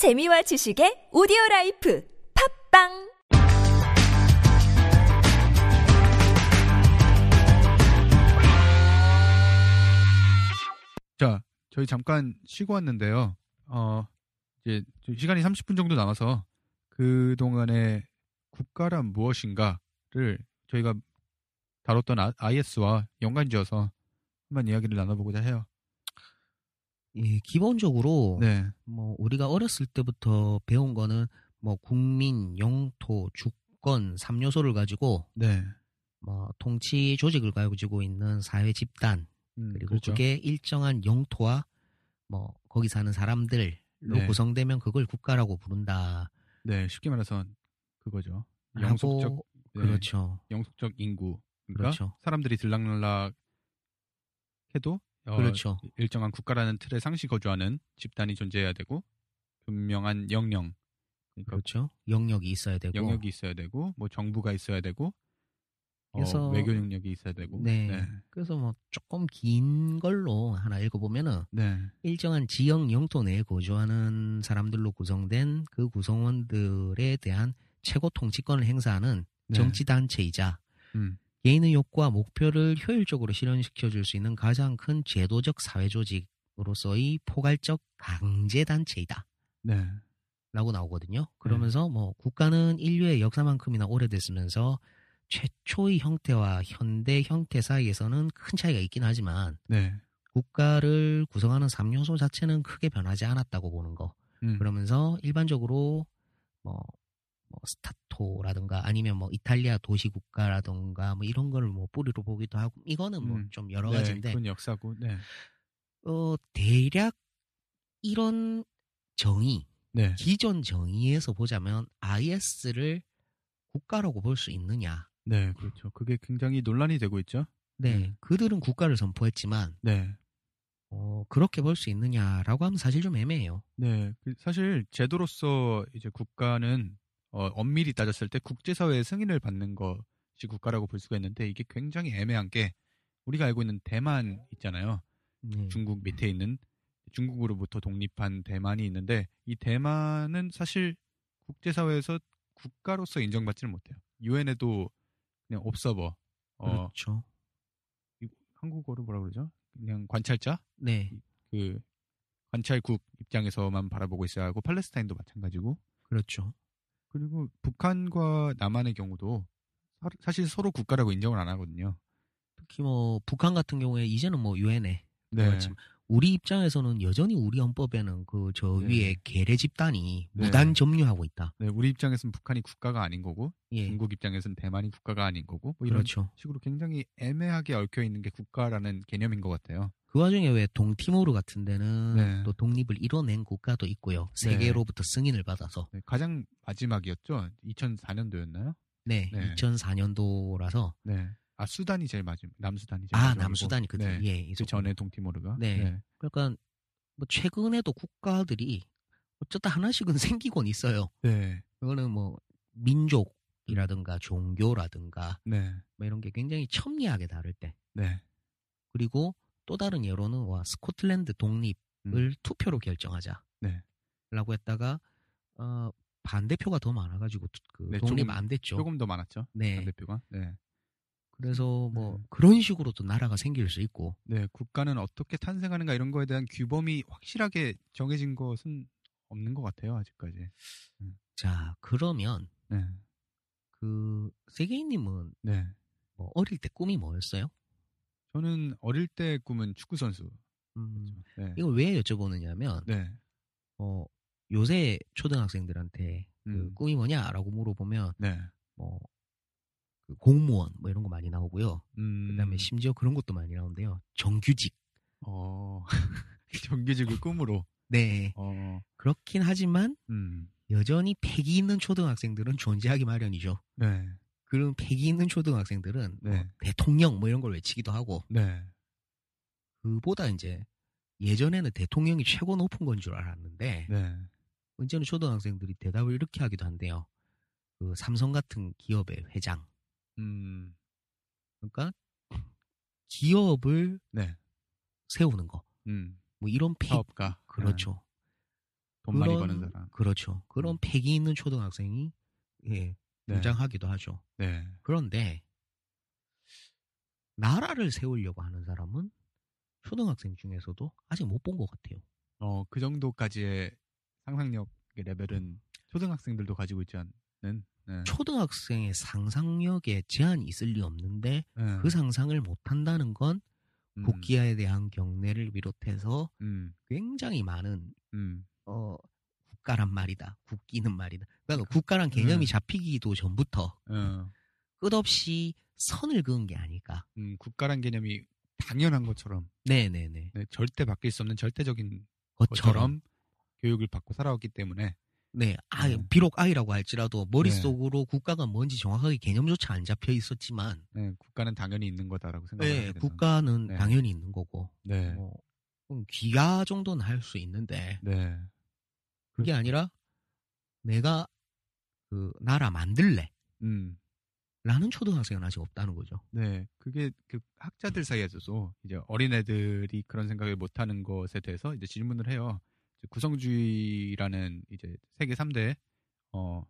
재미와 지식의 오디오 라이프 팟빵 자, 저희 잠깐 쉬고 왔는데요. 어, 이제 좀 시간이 30분 정도 남아서 그 동안의 국가란 무엇인가를 저희가 다뤘던 아, IS와 연관지어서 한번 이야기를 나눠보고자 해요. 예, 기본적으로 네. 뭐 우리가 어렸을 때부터 배운 거는 뭐 국민, 영토, 주권 3요소를 가지고 네. 뭐 통치 조직을 가지고 있는 사회 집단 음, 그리고 그렇죠. 그게 일정한 영토와 뭐 거기 사는 사람들로 네. 구성되면 그걸 국가라고 부른다. 네, 쉽게 말해서 그거죠. 하고 영속적, 네, 그렇죠. 영속적 인구. 그러니까 그렇죠. 사람들이 들락날락 해도 어, 그렇죠. 일정한 국가라는 틀에 상시 거주하는 집단이 존재해야 되고 분명한 영령 그러니까 그렇죠. 영역이 있어야 되고 영역이 있어야 되고 뭐 정부가 있어야 되고 그래서- 어, 외교 능력이 있어야 되고 네. 네. 그래서 뭐 조금 긴 걸로 하나 읽어보면은 네. 일정한 지역 영토 내에 거주하는 사람들로 구성된 그 구성원들에 대한 최고 통치권을 행사하는 네. 정치 단체이자 음. 개인의 욕구와 목표를 효율적으로 실현시켜 줄 수 있는 가장 큰 제도적 사회 조직으로서의 포괄적 강제 단체이다. 네. 라고 나오거든요. 그러면서 뭐 국가는 인류의 역사만큼이나 오래됐으면서 최초의 형태와 현대 형태 사이에서는 큰 차이가 있긴 하지만 네. 국가를 구성하는 3요소 자체는 크게 변하지 않았다고 보는 거. 음. 그러면서 일반적으로 뭐, 뭐 스타토라든가 아니면 뭐 이탈리아 도시국가라든가 뭐 이런 거를 뭐 뿌리로 보기도 하고 이거는 뭐 음. 좀 여러 네, 가지인데 그건 역사고. 네. 어 대략 이런 정의 네. 기존 정의에서 보자면 IS를 국가라고 볼 수 있느냐? 네, 그렇죠. 그게 굉장히 논란이 되고 있죠. 네, 음. 그들은 국가를 선포했지만 네. 어, 그렇게 볼 수 있느냐라고 하면 사실 좀 애매해요. 네. 그 사실 제도로서 이제 국가는 어, 엄밀히 따졌을 때 국제사회의 승인을 받는 것이 국가라고 볼 수가 있는데 이게 굉장히 애매한 게 우리가 알고 있는 대만 있잖아요. 네. 중국 밑에 있는 중국으로부터 독립한 대만이 있는데 이 대만은 사실 국제사회에서 국가로서 인정받지를 못해요. 유엔에도 그냥 옵서버, 어, 그렇죠. 이- 한국어로 뭐라 그러죠? 그냥 관찰자, 네, 그 관찰국 입장에서만 바라보고 있어야 하고 팔레스타인도 마찬가지고 그렇죠. 그리고 북한과 남한의 경우도 사- 사실 서로 국가라고 인정을 안 하거든요. 특히 뭐 북한 같은 경우에 이제는 뭐 유엔에 네, 그렇지만 우리 입장에서는 여전히 우리 헌법에는 그저 네. 위에 계례 집단이 네. 무단 점유하고 있다. 네, 우리 입장에서는 북한이 국가가 아닌 거고 예, 중국 입장에서는 대만이 국가가 아닌 거고 뭐 이런 그렇죠. 식으로 굉장히 애매하게 얽혀 있는 게 국가라는 개념인 것 같아요. 그 와중에 왜 동티모르 같은 데는 네. 또 독립을 이뤄낸 국가도 있고요. 세계로부터 승인을 받아서. 네, 가장 마지막이었죠. 2004년도였나요? 네, 네. 2004년도라서 네. 아 수단이 제일 마지막, 남수단이 제일 아. 남수단이 그 네. 예, 그 있었고. 전에 동티모르가. 네. 그러니까 뭐 최근에도 국가들이 어쩌다 하나씩은 생기곤 있어요. 네. 그거는 뭐 민족이라든가 종교라든가 네. 뭐 이런 게 굉장히 첨예하게 다를 때 네. 그리고 또 다른 예로는 와 스코틀랜드 독립을 음. 투표로 결정하자. 네. 라고 했다가 어 반대표가 더 많아가지고 투- 그 네, 독립 조금- 안 됐죠. 조금 더 많았죠. 네. 반대표가. 네. 그래서 뭐 네. 그런 식으로도 나라가 생길 수 있고 네, 국가는 어떻게 탄생하는가 이런 거에 대한 규범이 확실하게 정해진 것은 없는 것 같아요, 아직까지. 자 그러면 네. 그 세계인님은 네. 뭐 어릴 때 꿈이 뭐였어요? 저는 어릴 때 꿈은 축구 선수. 음, 네. 이걸 왜 여쭤보느냐면 네. 어, 요새 초등학생들한테 그 음. 꿈이 뭐냐라고 물어보면 네. 뭐 그 공무원 뭐 이런 거 많이 나오고요. 음. 그다음에 심지어 그런 것도 많이 나오는데요. 정규직. 어. 정규직을 꿈으로. 네. 어. 그렇긴 하지만 음. 여전히 패기 있는 초등학생들은 존재하기 마련이죠. 네. 그런 패기 있는 초등학생들은 네. 뭐 대통령 뭐 이런 걸 외치기도 하고 네. 그보다 이제 예전에는 대통령이 최고 높은 건 줄 알았는데 네. 이제는 초등학생들이 대답을 이렇게 하기도 한대요. 그 삼성 같은 기업의 회장. 음. 그러니까 기업을 네. 세우는 거. 음. 뭐 이런 패 사업가. 그렇죠. 돈 많이 버는 사람. 그렇죠. 그런 음. 패기 있는 초등학생이 예, 네. 등장하기도 하죠. 네. 그런데 나라를 세우려고 하는 사람은 초등학생 중에서도 아직 못 본 것 같아요. 어, 그 정도까지의 상상력 레벨은 초등학생들도 가지고 있지 않는. 네. 초등학생의 상상력에 제한이 있을 리 없는데 네. 그 상상을 못 한다는 건 음, 국기화에 대한 경례를 비롯해서 음, 굉장히 많은 음, 어 국가란 말이다. 국기는 말이다. 그러니까 국가란 개념이 음. 잡히기도 전부터 어, 끝없이 선을 그은 게 아닐까. 음, 국가란 개념이 당연한 것처럼 네네네. 네, 절대 바뀔 수 없는 절대적인 것처럼. 것처럼 교육을 받고 살아왔기 때문에 네, 아, 네. 비록 아이라고 할지라도 머릿속으로 국가가 뭔지 정확하게 개념조차 안 잡혀 있었지만, 네, 국가는 당연히 있는 거다라고 생각을 네. 국가는 네. 당연히 있는 거고, 네, 뭐, 음, 귀화 정도는 할 수 있는데, 네, 그게 아니라 내가 그 나라 만들래. 음, 라는 초등학생은 아직 없다는 거죠. 네, 그게 그 학자들 사이에서도 이제 어린애들이 그런 생각을 못하는 것에 대해서 이제 질문을 해요. 구성주의라는 이제 세계 3대 어,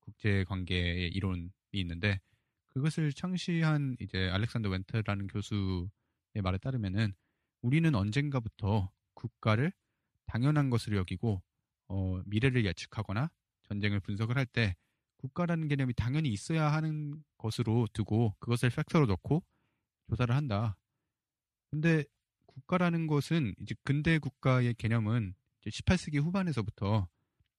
국제 관계의 이론이 있는데 그것을 창시한 이제 알렉산더 웬트라는 교수의 말에 따르면은 우리는 언젠가부터 국가를 당연한 것으로 여기고 어, 미래를 예측하거나 전쟁을 분석을 할 때 국가라는 개념이 당연히 있어야 하는 것으로 두고 그것을 팩터로 넣고 조사를 한다. 근데 국가라는 것은 이제 근대 국가의 개념은 18세기 후반에서부터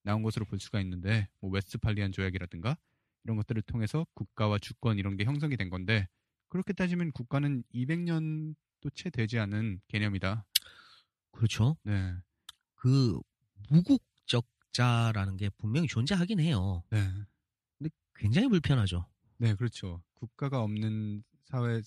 나온 것으로 볼 수가 있는데 뭐 웨스트팔리안 조약이라든가 이런 것들을 통해서 국가와 주권 이런 게 형성이 된 건데 그렇게 따지면 국가는 200년도 채 되지 않은 개념이다. 그렇죠. 네. 그 무국적자라는 게 분명히 존재하긴 해요. 네. 근데 굉장히 불편하죠. 네, 그렇죠. 국가가 없는 사회,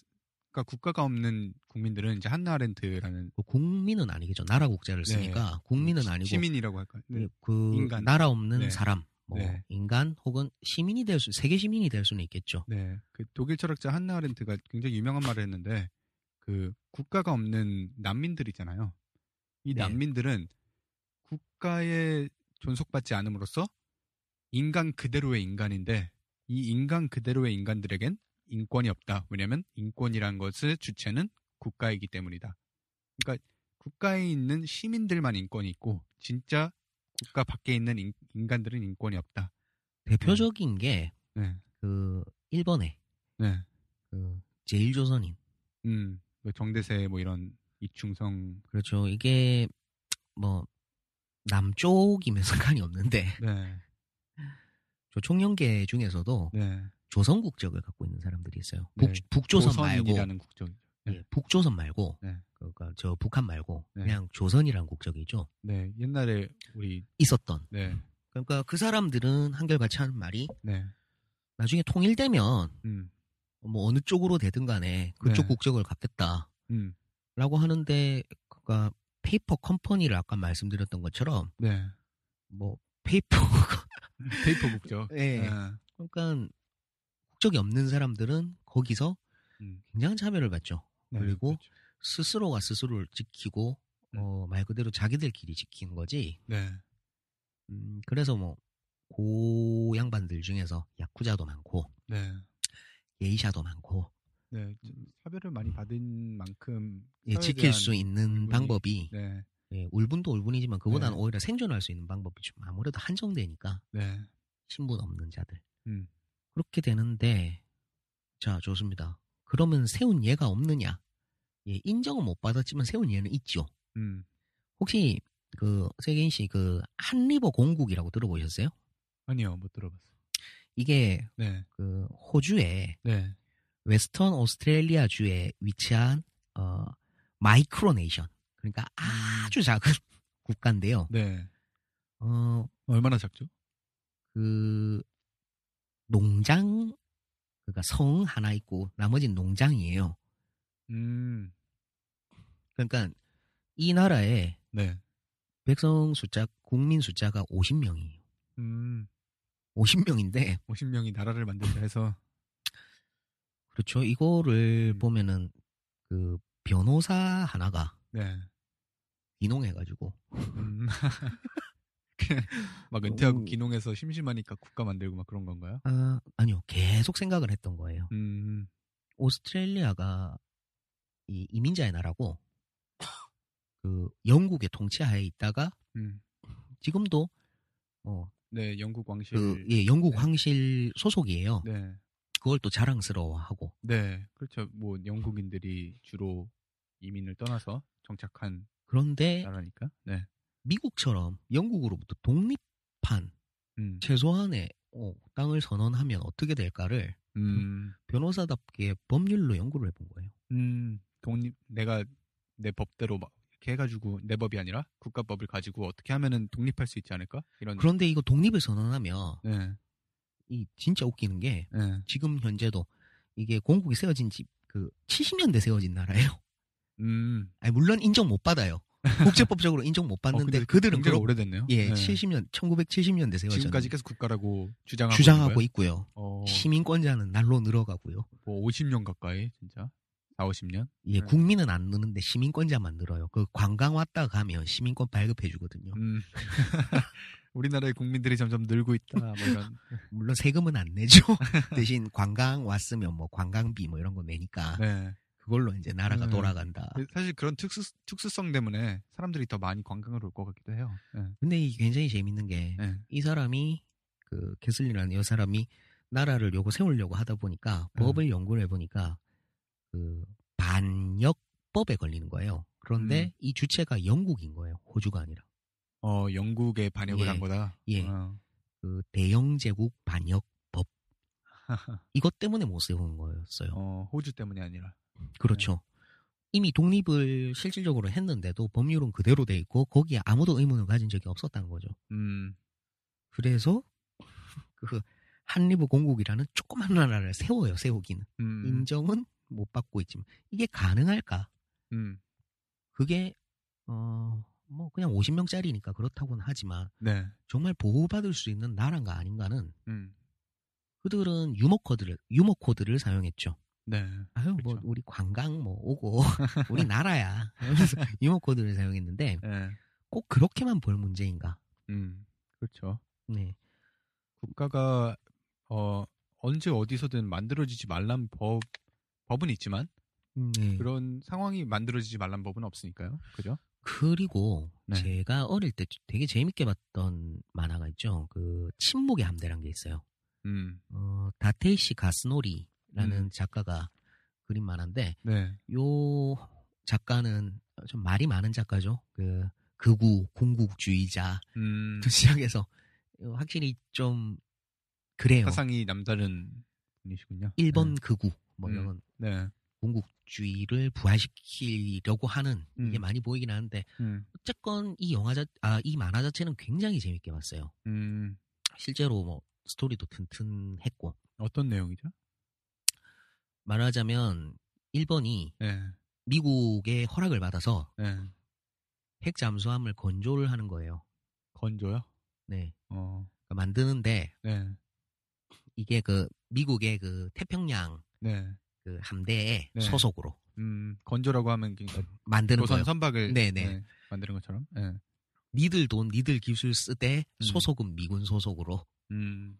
그러니까 국가가 없는 국민들은 이제 한나 아렌트라는 그 국민은 아니겠죠. 나라 국제를 네. 쓰니까 국민은 시- 아니고 시민이라고 할까요? 네. 그 인간. 나라 없는 네. 사람, 뭐 네. 인간 혹은 시민이 될 수, 세계 시민이 될 수는 있겠죠. 네, 그 독일 철학자 한나 아렌트가 굉장히 유명한 말을 했는데 그 국가가 없는 난민들 있잖아요. 이 네. 난민들은 국가에 존속받지 않음으로써 인간 그대로의 인간인데 이 인간 그대로의 인간들에겐 인권이 없다. 왜냐하면 인권이란 것의 주체는 국가이기 때문이다. 그러니까 국가에 있는 시민들만 인권이 있고 진짜 국가 밖에 있는 인, 인간들은 인권이 없다. 대표적인 게 네, 그 일본의 네, 그 제일조선인 음, 뭐 정대세 뭐 이런 이충성 그렇죠. 이게 뭐 남쪽이면 상관이 없는데 네, 저 총영계 중에서도 네. 조선 국적을 갖고 있는 사람들이 있어요. 네. 북, 북조선 말고. 네. 예, 북조선 말고 네. 그러니까 저 북한 말고 네. 그냥 조선이라는 국적이죠. 네, 옛날에 우리 있었던. 네, 그러니까 그 사람들은 한결같이 하는 말이 네, 나중에 통일되면 음, 뭐 어느 쪽으로 되든 간에 그쪽 네. 국적을 갖겠다라고 음, 하는데 그러니까 페이퍼 컴퍼니를 아까 말씀드렸던 것처럼 네, 뭐 페이퍼 페이퍼 국적. 예. 네. 그러니까 국적이 없는 사람들은 거기서 음, 굉장한 차별을 받죠. 네, 그리고 그렇죠. 스스로가 스스로를 지키고 음. 어, 말 그대로 자기들끼리 지키는 거지. 네, 음, 그래서 뭐 고 양반들 중에서 야쿠자도 많고 네, 예이샤도 많고 네, 좀 사별을 많이 받은 만큼 예, 지킬 수 있는 울분이- 방법이 네, 예, 울분도 울분이지만 그보다는 네. 오히려 생존할 수 있는 방법이 좀 아무래도 한정되니까 네, 신분 없는 자들 음, 그렇게 되는데 자 좋습니다. 그러면 세운 예가 없느냐? 예, 인정은 못 받았지만 세운 예는 있죠. 음, 혹시 그 세계인 씨 그 헛리버 공국이라고 들어보셨어요? 아니요, 못 들어봤어. 이게 네, 그 호주의 네, 웨스턴 오스트레일리아 주에 위치한 어 micronation 그러니까 아주 작은 국가인데요. 네, 어 얼마나 작죠? 그 농장 그러니까 성 하나 있고 나머지는 농장이에요. 음, 그러니까 이 나라에 네, 백성 숫자 국민 숫자가 50명이에요. 음, 50명인데 50명이 나라를 만들자 해서 그렇죠. 이거를 음. 보면은 그 변호사 하나가 네, 귀농해가지고 음, 막 은퇴하고 음. 귀농해서 심심하니까 국가 만들고 막 그런 건가요? 아, 아니요. 계속 생각을 했던 거예요. 음, 오스트레일리아가 이 이민자의 나라고 그 영국의 통치하에 있다가 음. 지금도 어, 네, 영국 왕실. 그 예, 영국 네. 황실 소속이에요. 네, 그걸 또 자랑스러워하고 네, 그렇죠. 뭐 영국인들이 주로 이민을 떠나서 정착한 그런데 나라니까. 네, 미국처럼 영국으로부터 독립한 음, 최소한의 어, 땅을 선언하면 어떻게 될까를 음, 변호사답게 법률로 연구를 해본 거예요. 음, 독립, 내가 내 법대로 막 이렇게 해가지고 내 법이 아니라 국가법을 가지고 어떻게 하면은 독립할 수 있지 않을까? 이런. 그런데 이거 독립을 선언하면 네, 이 진짜 웃기는 게 네, 지금 현재도 이게 공국이 세워진 지그 70년대 세워진 나라예요. 음. 아니, 물론 인정 못 받아요. 국제법적으로 인정 못 어, 받는데 근데 그들은 그렇 오래됐네요. 예, 네. 70년 1970년대 세워진 지금까지 계속 국가라고 주장하고 주장하고? 있고요. 어, 시민권자는 날로 늘어가고요. 뭐 50년 가까이 진짜 4, 50년. 예, 네. 국민은 안 느는데 시민권자만 늘어요. 그 관광 왔다 가면 시민권 발급해 주거든요. 음. 우리나라의 국민들이 점점 늘고 있다. 뭐 이런. 물론 세금은 안 내죠. 대신 관광 왔으면 뭐 관광비 뭐 이런 거 내니까 네. 그걸로 이제 나라가 음. 돌아간다. 사실 그런 특수 특수성 때문에 사람들이 더 많이 관광을 올 것 같기도 해요. 네. 근데 이게 굉장히 재밌는 게이 네. 사람이 그 캐슬린이라는 이 사람이 나라를 요거 세우려고 하다 보니까 음. 법을 연구를 해보니까 그 반역법에 걸리는 거예요. 그런데 음. 이 주체가 영국인 거예요. 호주가 아니라. 어 영국에 반역을 예. 한 거다. 예. 어. 그 대영제국 반역법. 이것 때문에 못 세운 거였어요. 어, 호주 때문이 아니라. 그렇죠. 이미 독립을 실질적으로 했는데도 법률은 그대로 돼 있고 거기에 아무도 의문을 가진 적이 없었다는 거죠. 음. 그래서 그 한리브 공국이라는 조그만 나라를 세워요. 세우기는 음. 인정은 못 받고 있지만 이게 가능할까? 음. 그게 어 뭐 그냥 50명짜리니까 그렇다고는 하지만 네. 정말 보호받을 수 있는 나라인가 아닌가는 음. 그들은 유머 코드를 유머 코드를 사용했죠. 네. 아유 뭐 그렇죠. 우리 관광 뭐 오고 우리 나라야 하면서 유머 코드를 사용했는데 네. 꼭 그렇게만 볼 문제인가? 음. 그렇죠. 네. 국가가 어 언제 어디서든 만들어지지 말란 법 법은 있지만 네. 그런 상황이 만들어지지 말란 법은 없으니까요. 그죠? 그리고 네. 제가 어릴 때 되게 재밌게 봤던 만화가 있죠. 그 침묵의 함대란 게 있어요. 음. 어, 다테이시 가스노리 라는 음. 작가가 그린 만화인데 네. 요 작가는 좀 말이 많은 작가죠. 그 극우 궁극주의자 음. 또 시작해서 확실히 좀 그래요. 사상이 남다른 분이시군요. 일본 극우 뭐 음. 이런 네. 궁극주의를 부활시키려고 하는 이게 음. 많이 보이긴 하는데 음. 어쨌건 이 영화 자, 아, 이 만화 자체는 굉장히 재밌게 봤어요. 음. 실제로 뭐 스토리도 튼튼했고 어떤 내용이죠? 말하자면 일본이 네. 미국의 허락을 받아서 네. 핵 잠수함을 건조를 하는 거예요. 건조요? 네. 어. 그러니까 만드는데 네. 이게 그 미국의 그 태평양 네. 그 함대의 네. 소속으로 음. 건조라고 하면 그러니까 만드는 거예요. 선박을 네네. 네, 만드는 것처럼. 네. 니들 돈, 니들 기술 쓰되 음. 소속은 미군 소속으로 음.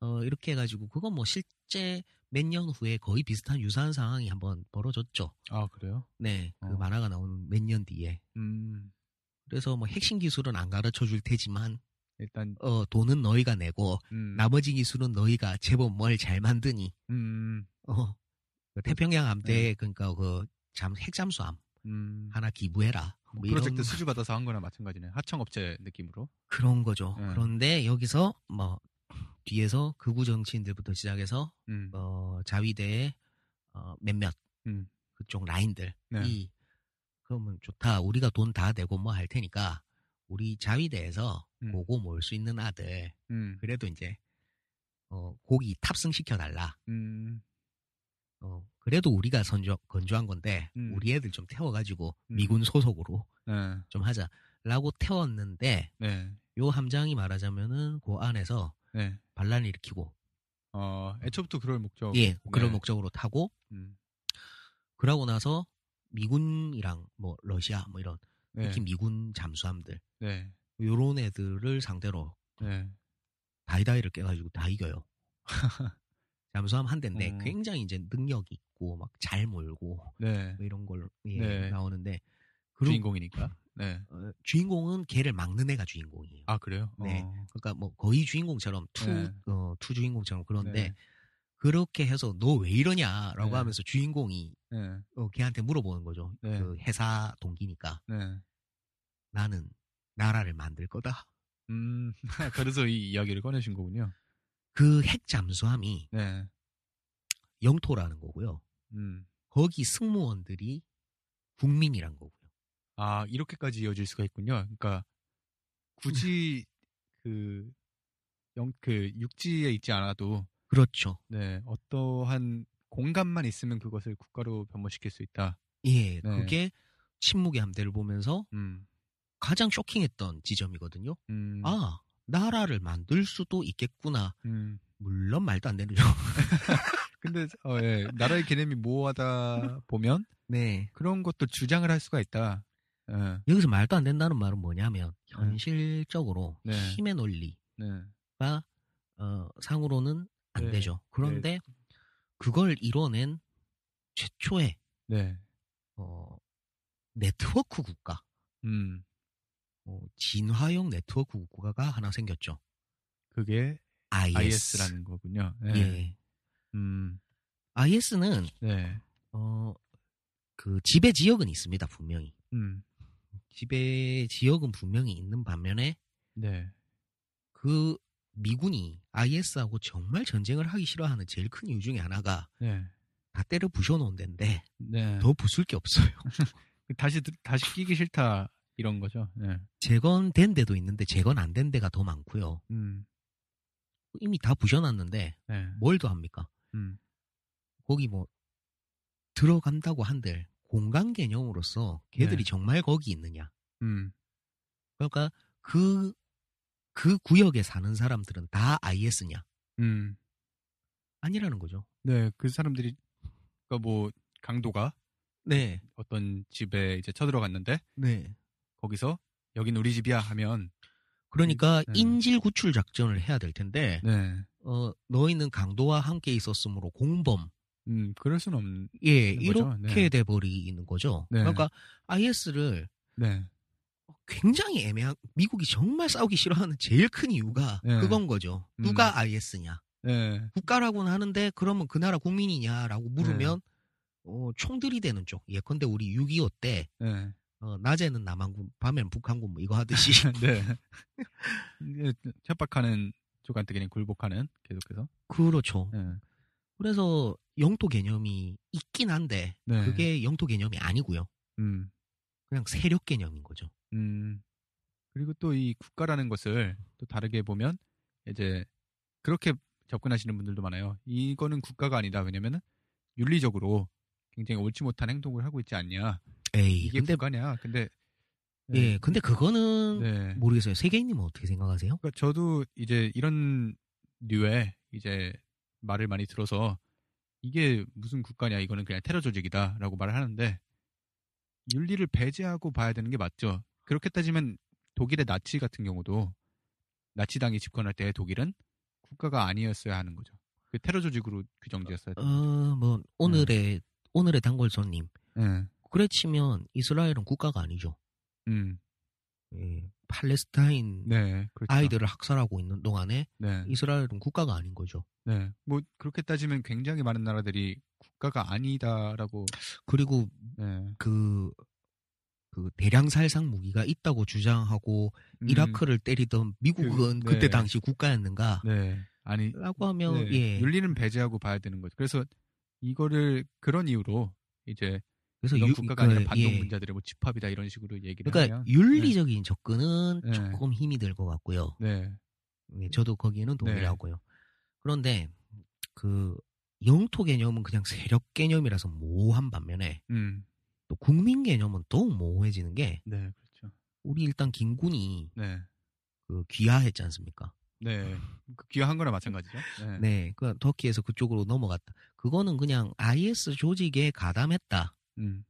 어, 이렇게 해가지고 그건 뭐 실제 몇 년 후에 거의 비슷한 유사한 상황이 한번 벌어졌죠. 아, 그래요? 네, 그 어. 만화가 나오는 몇년 뒤에. 음. 그래서 뭐 핵심 기술은 안 가르쳐 줄 테지만 일단 어, 돈은 너희가 내고 음. 나머지 기술은 너희가 제법 뭘 잘 만드니 음. 어, 그 태평양 함대 그러니까 그 잠, 핵잠수함 음. 하나 기부해라. 뭐 이런 프로젝트 수주 받아서 한 거나 마찬가지네. 하청업체 느낌으로. 그런 거죠. 네. 그런데 여기서 뭐 뒤에서 극우 정치인들부터 시작해서 음. 어, 자위대의 어, 몇몇 음. 그쪽 라인들이 네. 그러면 좋다. 우리가 돈 다 내고 뭐 할 테니까 우리 자위대에서 음. 고고 몰수 있는 아들 음. 그래도 이제 어, 고기 탑승 시켜 달라. 음. 어, 그래도 우리가 선조, 건조한 건데 음. 우리 애들 좀 태워가지고 음. 미군 소속으로 네. 좀 하자라고 태웠는데 네. 요 함장이 말하자면은 그 안에서 네. 반란을 일으키고 어, 애초부터 그럴 목적. 예 그런 네. 목적으로 타고 음. 그러고 나서 미군이랑 뭐 러시아 뭐 이런 네. 특히 미군 잠수함들 네. 요런 애들을 상대로 네. 다이다이를 까가지고 다 이겨요. 잠수함 한 대인데 어. 굉장히 이제 능력이 있고 막 잘 몰고 네. 뭐 이런 걸 예, 네. 나오는데 그리고 주인공이니까. 네. 어, 주인공은 걔를 막는 애가 주인공이에요. 아 그래요? 네. 어. 그러니까 뭐 거의 주인공처럼 투, 네. 어, 투 주인공처럼 그런데 네. 그렇게 해서 너 왜 이러냐라고 네. 하면서 주인공이 네. 어, 걔한테 물어보는 거죠. 네. 그 회사 동기니까 네. 나는 나라를 만들 거다. 음. 그래서 이 이야기를 꺼내신 거군요. 그 핵 잠수함이 네. 영토라는 거고요. 음. 거기 승무원들이 국민이란 거고요. 아 이렇게까지 이어질 수가 있군요. 그러니까 굳이 그, 영, 그 육지에 있지 않아도 그렇죠. 네 어떠한 공간만 있으면 그것을 국가로 변모시킬 수 있다. 예, 네. 그게 침묵의 함대를 보면서 음. 가장 쇼킹했던 지점이거든요. 음. 아, 나라를 만들 수도 있겠구나. 음. 물론 말도 안 되는 죠 근데 어, 예. 나라의 개념이 모호하다 보면 네. 그런 것도 주장을 할 수가 있다. 예. 여기서 말도 안 된다는 말은 뭐냐면 현실적으로 네. 힘의 논리가 네. 어, 상으로는 안 네. 되죠. 그런데 그걸 이뤄낸 최초의 네. 어, 네트워크 국가, 음. 어, 진화형 네트워크 국가가 하나 생겼죠. 그게 IS. IS라는 거군요. 네. 예. 음. IS는 네. 어, 그 지배 지역은 있습니다 분명히. 음. 지배 지역은 분명히 있는 반면에 네. 그 미군이 IS하고 정말 전쟁을 하기 싫어하는 제일 큰 이유 중에 하나가 네. 다 때려 부셔놓은 데인데 네. 더 부술 게 없어요. 다시 들- 다시 끼기 싫다 이런 거죠. 네. 재건된 데도 있는데 재건 안 된 데가 더 많고요. 음. 이미 다 부셔놨는데 네. 뭘더 합니까? 음. 거기 뭐 들어간다고 한들 공간 개념으로서 걔들이 네. 정말 거기 있느냐? 음. 그러니까 그, 그 구역에 사는 사람들은 다 IS냐? 음. 아니라는 거죠. 네. 그 사람들이 그러니까 뭐 강도가 네. 어떤 집에 이제 쳐들어갔는데 네. 거기서 여긴 우리 집이야 하면 그러니까 네. 인질 구출 작전을 해야 될 텐데, 네. 어, 너희는 강도와 함께 있었으므로 공범, 음, 그럴 수는 없는 예. 이렇게 네. 돼버리는 거죠. 네. 그러니까 IS를 네. 굉장히 애매한, 미국이 정말 싸우기 싫어하는 제일 큰 이유가 네. 그건 거죠. 음. 누가 IS냐? 네. 국가라고는 하는데 그러면 그 나라 국민이냐라고 물으면 어, 총들이 되는 쪽. 예컨대 우리 6.25때 네. 어, 낮에는 남한군, 밤에는 북한군 뭐 이거 하듯이 네. 이게 협박하는 쪽한테 그냥 굴복하는 계속해서. 그렇죠. 네. 그래서 영토 개념이 있긴 한데 네. 그게 영토 개념이 아니고요. 음. 그냥 세력 개념인 거죠. 음. 그리고 또 이 국가라는 것을 또 다르게 보면 이제 그렇게 접근하시는 분들도 많아요. 이거는 국가가 아니다. 왜냐면은 윤리적으로 굉장히 옳지 못한 행동을 하고 있지 않냐. 에이, 이게 근데 국가냐. 근데 예, 근데 그거는 네. 모르겠어요. 세계인님은 어떻게 생각하세요? 그러니까 저도 이제 이런 류의 이제 말을 많이 들어서 이게 무슨 국가냐 이거는 그냥 테러 조직이다라고 말을 하는데 윤리를 배제하고 봐야 되는 게 맞죠. 그렇게 따지면 독일의 나치 같은 경우도 나치당이 집권할 때 독일은 국가가 아니었어야 하는 거죠. 그 테러 조직으로 규정지었어야 돼요. 어, 뭐 오늘의 오늘의 단골손님 네. 그래 치면 이스라엘은 국가가 아니죠. 음. 예, 팔레스타인 네. 그렇죠. 아이들을 학살하고 있는 동안에 네. 이스라엘은 국가가 아닌 거죠. 네. 뭐 그렇게 따지면 굉장히 많은 나라들이 국가가 아니다라고 그리고 네. 그, 그 대량 살상 무기가 있다고 주장하고 음, 이라크를 때리던 미국은 그, 그, 때 네. 당시 국가였는가? 네. 아니 라고 하면 네, 예. 윤리는 배제하고 봐야 되는 거죠. 그래서 이거를 그런 이유로 이제 그래서 유- 국가가 그, 아니라 반동 예. 분자들의 뭐 집합이다 이런 식으로 얘기를 그러니까 하면 윤리적인 접근은 네. 조금 힘이 들 것 같고요. 네. 네, 저도 거기에는 동의를 네. 하고요. 그런데 그 영토 개념은 그냥 세력 개념이라서 모호한 반면에 음. 또 국민 개념은 더욱 모호해지는 게 네, 그렇죠. 우리 일단 김군이 네. 그 귀화했지 않습니까? 네. 그 귀화한 거나 마찬가지죠. 네. 네, 그 터키에서 그쪽으로 넘어갔다. 그거는 그냥 IS 조직에 가담했다. 음.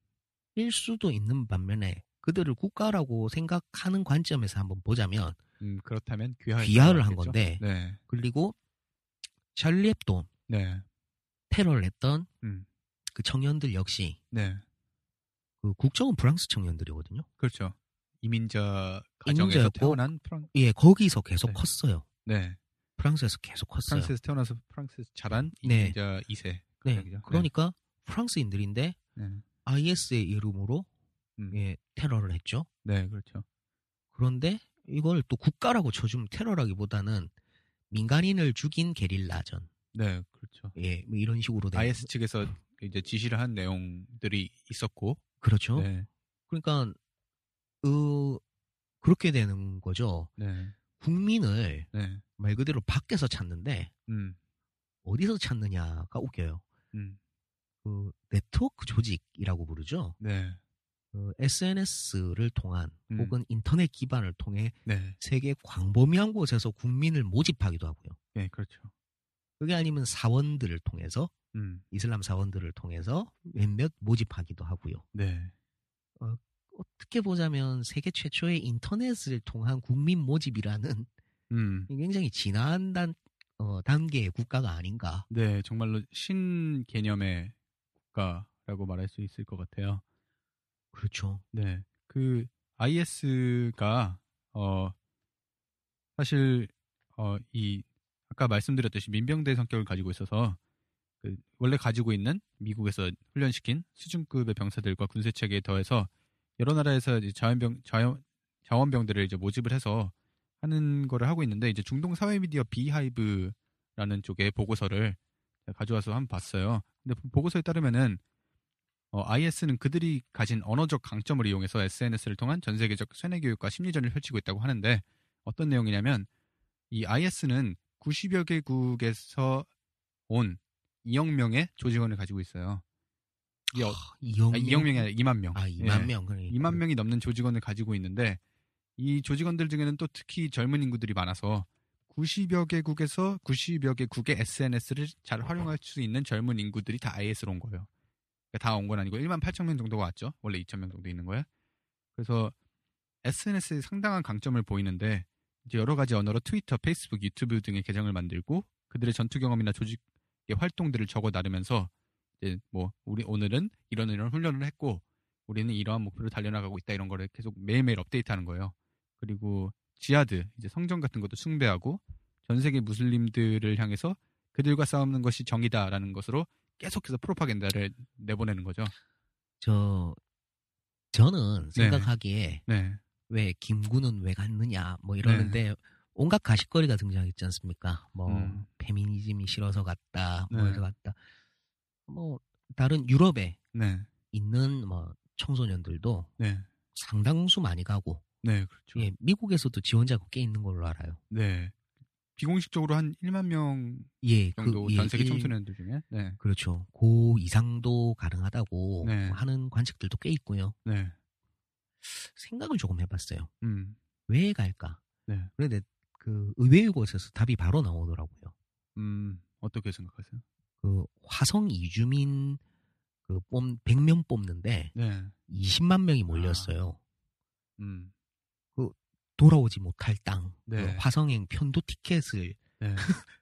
일 수도 있는 반면에 그들을 국가라고 생각하는 관점에서 한번 보자면 음, 그렇다면 귀하를 한? 건데 네, 그리고 샬리 앱도 네, 테러를 했던 음, 그 청년들 역시 네, 그 국적은 프랑스 청년들이거든요. 그렇죠. 이민자 가정에서 태어난 프랑, 예, 거기서 계속 네. 컸어요. 네, 프랑스에서 계속 컸어요. 프랑스에서 태어나서 프랑스에서 자란 네. 이민자 2세. 네, 그러니까 프랑스인들인데 네, IS의 이름으로 음, 예, 테러를 했죠. 네, 그렇죠. 그런데 이걸 또 국가라고 쳐주면 테러라기보다는 민간인을 죽인 게릴라전, 네, 그렇죠. 예, 뭐 이런 식으로 된 IS 측에서 이제 지시를 한 내용들이 있었고, 그렇죠. 네, 그러니까 어, 그렇게 되는 거죠. 네, 국민을 네, 말 그대로 밖에서 찾는데 음, 어디서 찾느냐가 웃겨요. 음, 그 네트워크 조직이라고 부르죠. 네, 그 SNS를 통한 음. 혹은 인터넷 기반을 통해 네, 세계 광범위한 곳에서 국민을 모집하기도 하고요. 네, 그렇죠. 그게 아니면 사원들을 통해서 음, 이슬람 사원들을 통해서 몇몇 모집하기도 하고요. 네, 어떻게 보자면 세계 최초의 인터넷을 통한 국민 모집이라는 음, 굉장히 진한 단, 어, 단계의 국가가 아닌가. 네, 정말로 신 개념의 국가라고 말할 수 있을 것 같아요. 그렇죠. 네, 그 IS가 어 사실 어 이 아까 말씀드렸듯이 민병대 성격을 가지고 있어서 그 원래 가지고 있는 미국에서 훈련시킨 수준급의 병사들과 군세 체계에 더해서 여러 나라에서 이제 자원병 자원 자원병들을 이제 모집을 해서 하는 거를 하고 있는데 이제 중동 사회 미디어 비하이브라는 쪽의 보고서를 가져와서 한번 봤어요. 근데 보고서에 따르면은 어, IS는 그들이 가진 언어적 강점을 이용해서 SNS를 통한 전 세계적 쇠뇌 교육과 심리전을 펼치고 있다고 하는데 어떤 내용이냐면 이 IS는 90여 개국에서 온 2억 명의 조직원을 가지고 있어요. 이게 어, 아, 2억, 아, 2억 명이 아니라 2만 명. 아, 2만 예. 명. 그러니까. 2만 명이 넘는 조직원을 가지고 있는데 이 조직원들 중에는 또 특히 젊은 인구들이 많아서 90여 개국에서 90여 개국의 SNS를 잘 활용할 수 있는 젊은 인구들이 다 IS로 온 거예요. 다온 건 아니고 1만 8천 명 정도가 왔죠. 원래 2천 명 정도 있는 거예요. 그래서 SNS에 상당한 강점을 보이는데 이제 여러 가지 언어로 트위터, 페이스북, 유튜브 등의 계정을 만들고 그들의 전투 경험이나 조직의 활동들을 적어 나르면서 이제 뭐 우리 오늘은 이런 이런 훈련을 했고 우리는 이러한 목표를 달려나가고 있다 이런 거를 계속 매일매일 업데이트하는 거예요. 그리고 지하드 이제 성전 같은 것도 숭배하고 전 세계 무슬림들을 향해서 그들과 싸우는 것이 정이다라는 것으로 계속해서 프로파간다를 내보내는 거죠. 저, 저는 네. 생각하기에 네, 왜 김구는 왜 갔느냐 뭐 이러는데 온갖 가십거리가 등장했지 않습니까? 뭐 음. 페미니즘이 싫어서 갔다, 뭐 네. 이러 갔다. 뭐 다른 유럽에 네, 있는 뭐 청소년들도 네, 상당수 많이 가고 네, 그렇죠. 예, 미국에서도 지원자가 꽤 있는 걸로 알아요. 네, 비공식적으로 한 1만 명 예, 정도 예, 전 세계 일- 청소년들 중에, 네, 그렇죠. 고 이상도 가능하다고 네. 하는 관측들도 꽤 있고요. 네, 생각을 조금 해봤어요. 음, 왜 갈까? 네, 그런데 그 의외의 곳에서 답이 바로 나오더라고요. 음, 어떻게 생각하세요? 그 화성 이주민 그 뽑, 100명 뽑는데 네, 20만 명이 몰렸어요. 음, 돌아오지 못할 땅. 네. 그 화성행 편도 티켓을 네,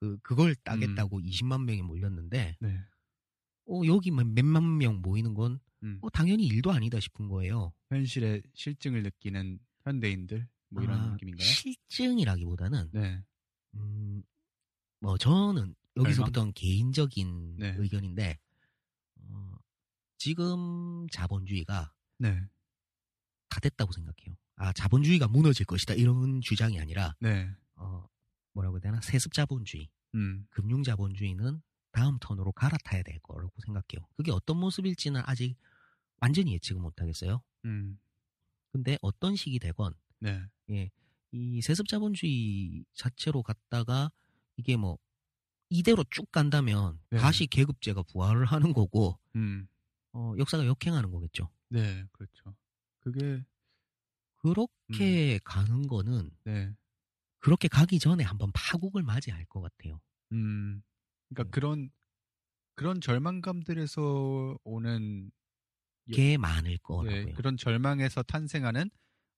그 그걸 따겠다고 20만 명이 몰렸는데 네, 어 여기만 몇만 명 모이는 건 음, 어, 당연히 일도 아니다 싶은 거예요. 현실의 실증을 느끼는 현대인들 뭐 이런 아, 느낌인가요? 실증이라기보다는 네, 음, 뭐 저는 여기서부터는 개인적인 네. 의견인데 어, 지금 자본주의가 네, 다 됐다고 생각해요. 아 자본주의가 무너질 것이다 이런 주장이 아니라 네, 어, 뭐라고 해야 되나 세습 자본주의, 음, 금융 자본주의는 다음 턴으로 갈아타야 될 거라고 생각해요. 그게 어떤 모습일지는 아직 완전히 예측은 못하겠어요. 음, 근데 어떤 식이 되건 네, 예, 이 세습 자본주의 자체로 갔다가 이게 뭐 이대로 쭉 간다면 네. 다시 계급제가 부활을 하는 거고 음, 어, 역사가 역행하는 거겠죠. 네, 그렇죠. 그게 그렇게 가는 거는 네, 그렇게 가기 전에 한번 파국을 맞이할 것 같아요. 음, 그러니까 네. 그런 그런 절망감들에서 오는 게 많을 거라고요. 네, 그런 절망에서 탄생하는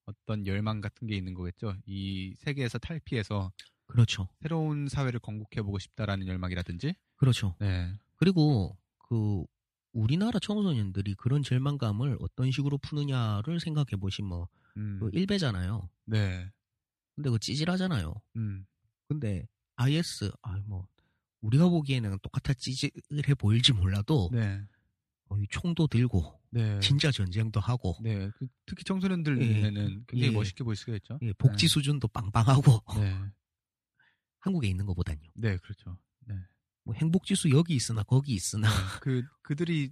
어떤 열망 같은 게 있는 거겠죠. 이 세계에서 탈피해서 그렇죠. 새로운 사회를 건국해 보고 싶다라는 열망이라든지. 그렇죠. 네. 그리고 그 우리나라 청소년들이 그런 절망감을 어떤 식으로 푸느냐를 생각해 보시면 뭐 음, 그 일배잖아요. 네. 근데 그 찌질하잖아요. 음, 근데 IS 아뭐 우리가 보기에는 똑같아 찌질해 보일지 몰라도 네. 어, 이 총도 들고 네. 진짜 전쟁도 하고 네. 그- 특히 청소년들 예. 눈에는 굉장히 예. 멋있게 보일 수가 있죠. 예, 복지 네. 수준도 빵빵하고 네. 한국에 있는 것보단요. 네, 그렇죠. 네. 뭐 행복지수 여기 있으나 거기 있으나 그 그들이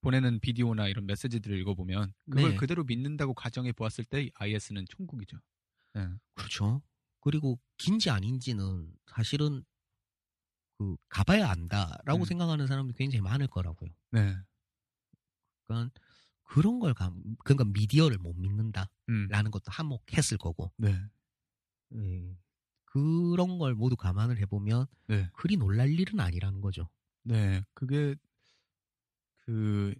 보내는 비디오나 이런 메시지들을 읽어보면 그걸 네. 그대로 믿는다고 가정해 보았을 때 IS는 천국이죠. 네. 그렇죠. 그리고 긴지 아닌지는 사실은 그 가봐야 안다라고 음. 생각하는 사람들이 굉장히 많을 거라고요. 네. 그러니까 그런 걸 감, 그러니까 미디어를 못 믿는다라는 음. 것도 한몫했을 거고 네. 예. 그런 걸 모두 감안을 해보면 네. 그리 놀랄 일은 아니라는 거죠. 네. 그게 그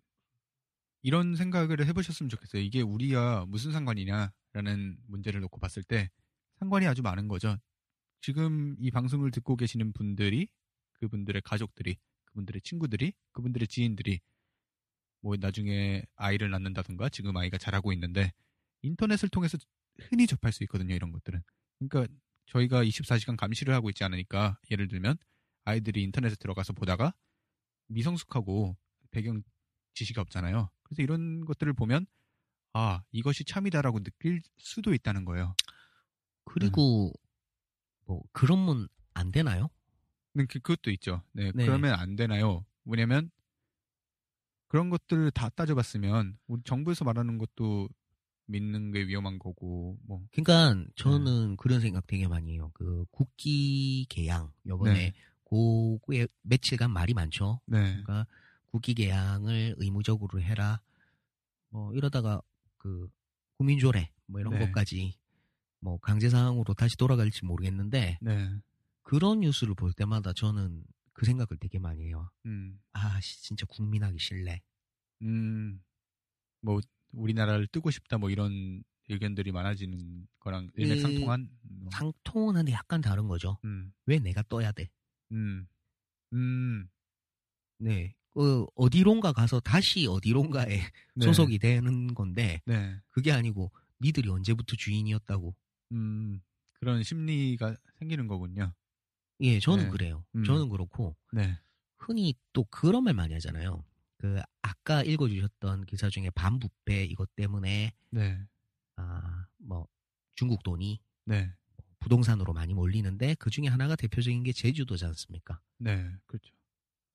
이런 생각을 해보셨으면 좋겠어요. 이게 우리야 무슨 상관이냐라는 문제를 놓고 봤을 때 상관이 아주 많은 거죠. 지금 이 방송을 듣고 계시는 분들이 그분들의 가족들이 그분들의 친구들이 그분들의 지인들이 뭐 나중에 아이를 낳는다든가 지금 아이가 자라고 있는데 인터넷을 통해서 흔히 접할 수 있거든요. 이런 것들은. 그러니까 저희가 24시간 감시를 하고 있지 않으니까 예를 들면 아이들이 인터넷에 들어가서 보다가 미성숙하고 배경 지식이 없잖아요. 그래서 이런 것들을 보면 아 이것이 참이다라고 느낄 수도 있다는 거예요. 그리고 뭐 그런 문 안 되나요? 근데 그- 그것도 있죠. 네, 네. 그러면 안 되나요? 왜냐면 그런 것들을 다 따져봤으면 우리 정부에서 말하는 것도 믿는 게 위험한 거고 뭐 그러니까 저는 그런 생각 되게 많이 해요. 그 국기 개양 요번에 네. 고에 며칠간 말이 많죠. 네, 그러니까 국기 개양을 의무적으로 해라. 뭐 이러다가 그 국민조례 뭐 이런 네. 것까지 뭐 강제 사항으로 다시 돌아갈지 모르겠는데 네, 그런 뉴스를 볼 때마다 저는 그 생각을 되게 많이 해요. 음, 아, 씨, 진짜 국민하기 싫네. 음, 뭐 우리나라를 뜨고 싶다 뭐 이런 의견들이 많아지는 거랑 일맥상통한. 뭐. 상통은 한데 약간 다른 거죠. 음, 왜 내가 떠야 돼? 음, 음, 네. 그 어디론가 가서 다시 어디론가에 네. 소속이 되는 건데 네, 그게 아니고 니들이 언제부터 주인이었다고. 음, 그런 심리가 생기는 거군요. 예, 저는 네. 그래요. 음. 저는 그렇고 네, 흔히 또 그런 말 많이 하잖아요. 그 아까 읽어주셨던 기사 중에 반부패 이것 때문에 네, 아뭐 중국 돈이 네, 부동산으로 많이 몰리는데 그 중에 하나가 대표적인 게 제주도지 않습니까? 네, 그렇죠.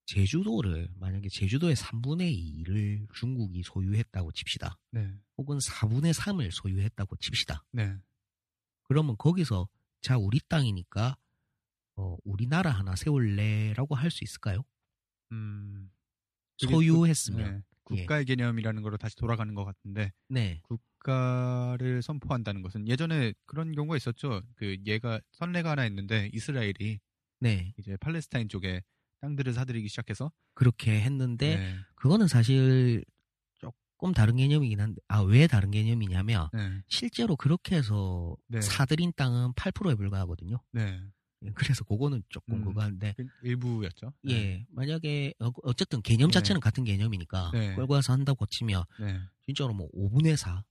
제주도를 만약에 제주도의 3분의 2를 중국이 소유했다고 칩시다. 네, 혹은 4분의 3을 소유했다고 칩시다. 네, 그러면 거기서 자 우리 땅이니까 어, 우리나라 하나 세울래라고 할 수 있을까요? 음, 소유했으면 네, 국가의 개념이라는 거로 다시 돌아가는 것 같은데 네, 국가를 선포한다는 것은 예전에 그런 경우가 있었죠. 그 얘가 선례가 하나 있는데 이스라엘이 네 이제 팔레스타인 쪽에 땅들을 사들이기 시작해서 그렇게 했는데 네, 그거는 사실 조금 다른 개념이긴 한데 아 왜 다른 개념이냐면 네, 실제로 그렇게 해서 네. 사들인 땅은 8%에 불과하거든요. 네, 예, 그래서 그거는 조금 음. 그거 한데 그 일부였죠. 네, 예 만약에 어, 어쨌든 개념 네. 자체는 같은 개념이니까 네. 끌고 와서 한다고 치면 네, 진짜로 뭐 5분의 4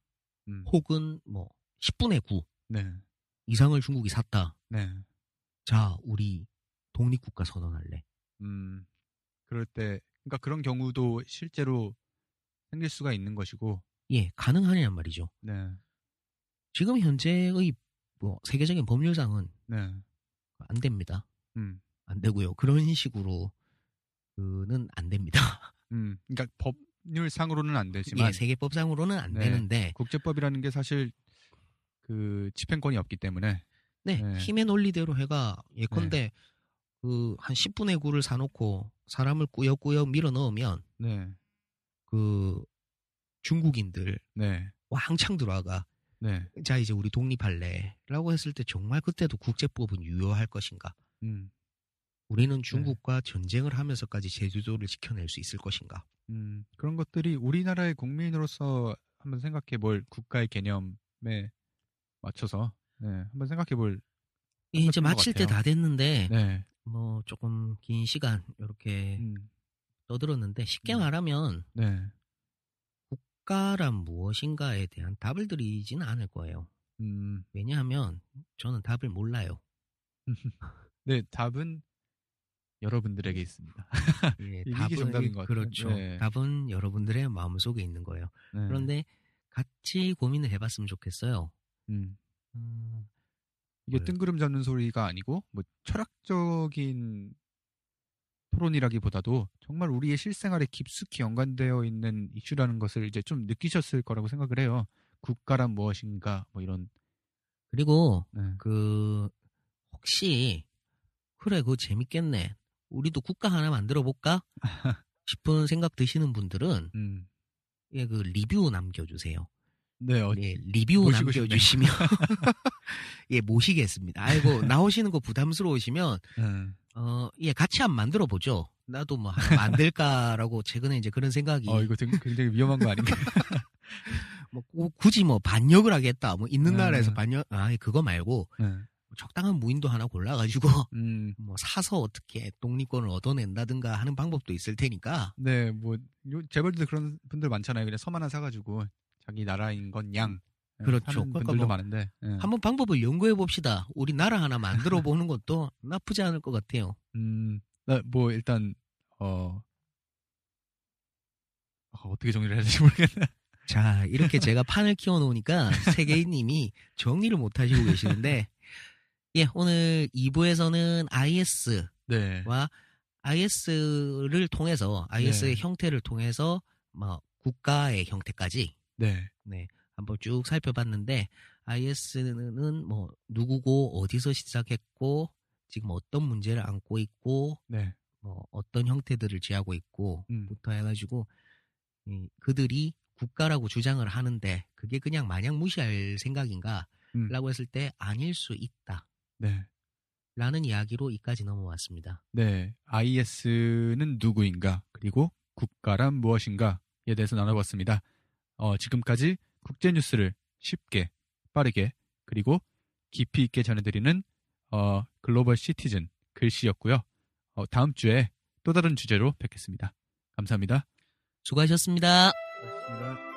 음, 혹은 뭐 10분의 9 네, 이상을 중국이 샀다. 네, 자 우리 독립국가 선언할래. 음, 그럴 때 그러니까 그런 경우도 실제로 생길 수가 있는 것이고, 예 가능하냐는 말이죠. 네, 지금 현재의 뭐 세계적인 법률상은 네, 안 됩니다. 음, 안 되고요. 그런 식으로 그는 안 됩니다. 음, 그러니까 법률상으로는 안 되지만 예, 세계법상으로는 안 네. 되는데 국제법이라는 게 사실 그 집행권이 없기 때문에 네, 네. 힘의 논리대로 해가 예컨대 그 한 10분의 9를 사놓고 사람을 꾸역꾸역 밀어 넣으면 네, 그 중국인들 네, 왕창 들어와가 네, 자 이제 우리 독립할래라고 했을 때 정말 그때도 국제법은 유효할 것인가? 음, 우리는 중국과 전쟁을 하면서까지 제주도를 지켜낼 수 있을 것인가? 음, 그런 것들이 우리나라의 국민으로서 한번 생각해 볼 국가의 개념에 맞춰서 네, 한번 생각해 볼 이제 마칠 때. 다 됐는데 네. 뭐 조금 긴 시간 이렇게 음, 떠들었는데 쉽게 음. 말하면 네. 국가란 무엇인가에 대한 답을 드리지는 않을 거예요. 음, 왜냐하면 저는 답을 몰라요. 네, 답은 여러분들에게 있습니다. 예, 이게 정답인 것. 그렇죠. 네. 답은 여러분들의 마음 속에 있는 거예요. 네. 그런데 같이 고민을 해봤으면 좋겠어요. 음, 음, 이게 네. 뜬구름 잡는 소리가 아니고 뭐 철학적인 토론이라기보다도 정말 우리의 실생활에 깊숙이 연관되어 있는 이슈라는 것을 이제 좀 느끼셨을 거라고 생각을 해요. 국가란 무엇인가 뭐 이런 그리고 네. 그 혹시 그래 그거 재밌겠네. 우리도 국가 하나 만들어 볼까 싶은 생각 드시는 분들은 음. 예, 그 리뷰 남겨주세요. 네, 어, 예, 리뷰 모시고 싶네요. 남겨주시면 예 모시겠습니다. 아이고 나오시는 거 부담스러우시면 음. 어, 예, 같이 한번 만들어 보죠. 나도 뭐 만들까라고 최근에 이제 그런 생각이 어, 이거 굉장히 위험한 거 아닌가? 뭐 구- 굳이 뭐 반역을 하겠다. 뭐 있는 네. 나라에서 반역 아 그거 말고 네. 적당한 무인도 하나 골라가지고 음, 뭐 사서 어떻게 독립권을 얻어낸다든가 하는 방법도 있을 테니까 네, 뭐 요- 재벌들 그런 분들 많잖아요. 그냥 섬 하나 사가지고 자기 나라인 건 양. 네, 그렇죠. 하는 그러니까 분들도 뭐 많은데. 네. 한번 방법을 연구해 봅시다. 우리 나라 하나 만들어 보는 것도 나쁘지 않을 것 같아요. 음, 나, 뭐 일단 어, 어, 어떻게 정리를 해야 될지 모르겠네. 자 이렇게 제가 판을 키워놓으니까 세계인님이 정리를 못 하시고 계시는데 예 오늘 2부에서는 IS 네. 와 IS를 통해서 IS의 네. 형태를 통해서 뭐 국가의 형태까지 네. 네 한번 쭉 살펴봤는데 IS는 뭐 누구고 어디서 시작했고 지금 어떤 문제를 안고 있고 네. 뭐 어떤 형태들을 취하고 있고 음. 부터 해가지고 이 그들이 국가라고 주장을 하는데 그게 그냥 마냥 무시할 생각인가 음. 라고 했을 때 아닐 수 있다 네. 라는 이야기로 이까지 넘어왔습니다. 네. IS는 누구인가? 그리고 국가란 무엇인가에 대해서 나눠봤습니다. 어, 지금까지 국제 뉴스를 쉽게, 빠르게, 그리고 깊이 있게 전해드리는 어, 글로벌 시티즌 글씨였고요. 어, 다음 주에 또 다른 주제로 뵙겠습니다. 감사합니다. 수고하셨습니다. 고맙습니다.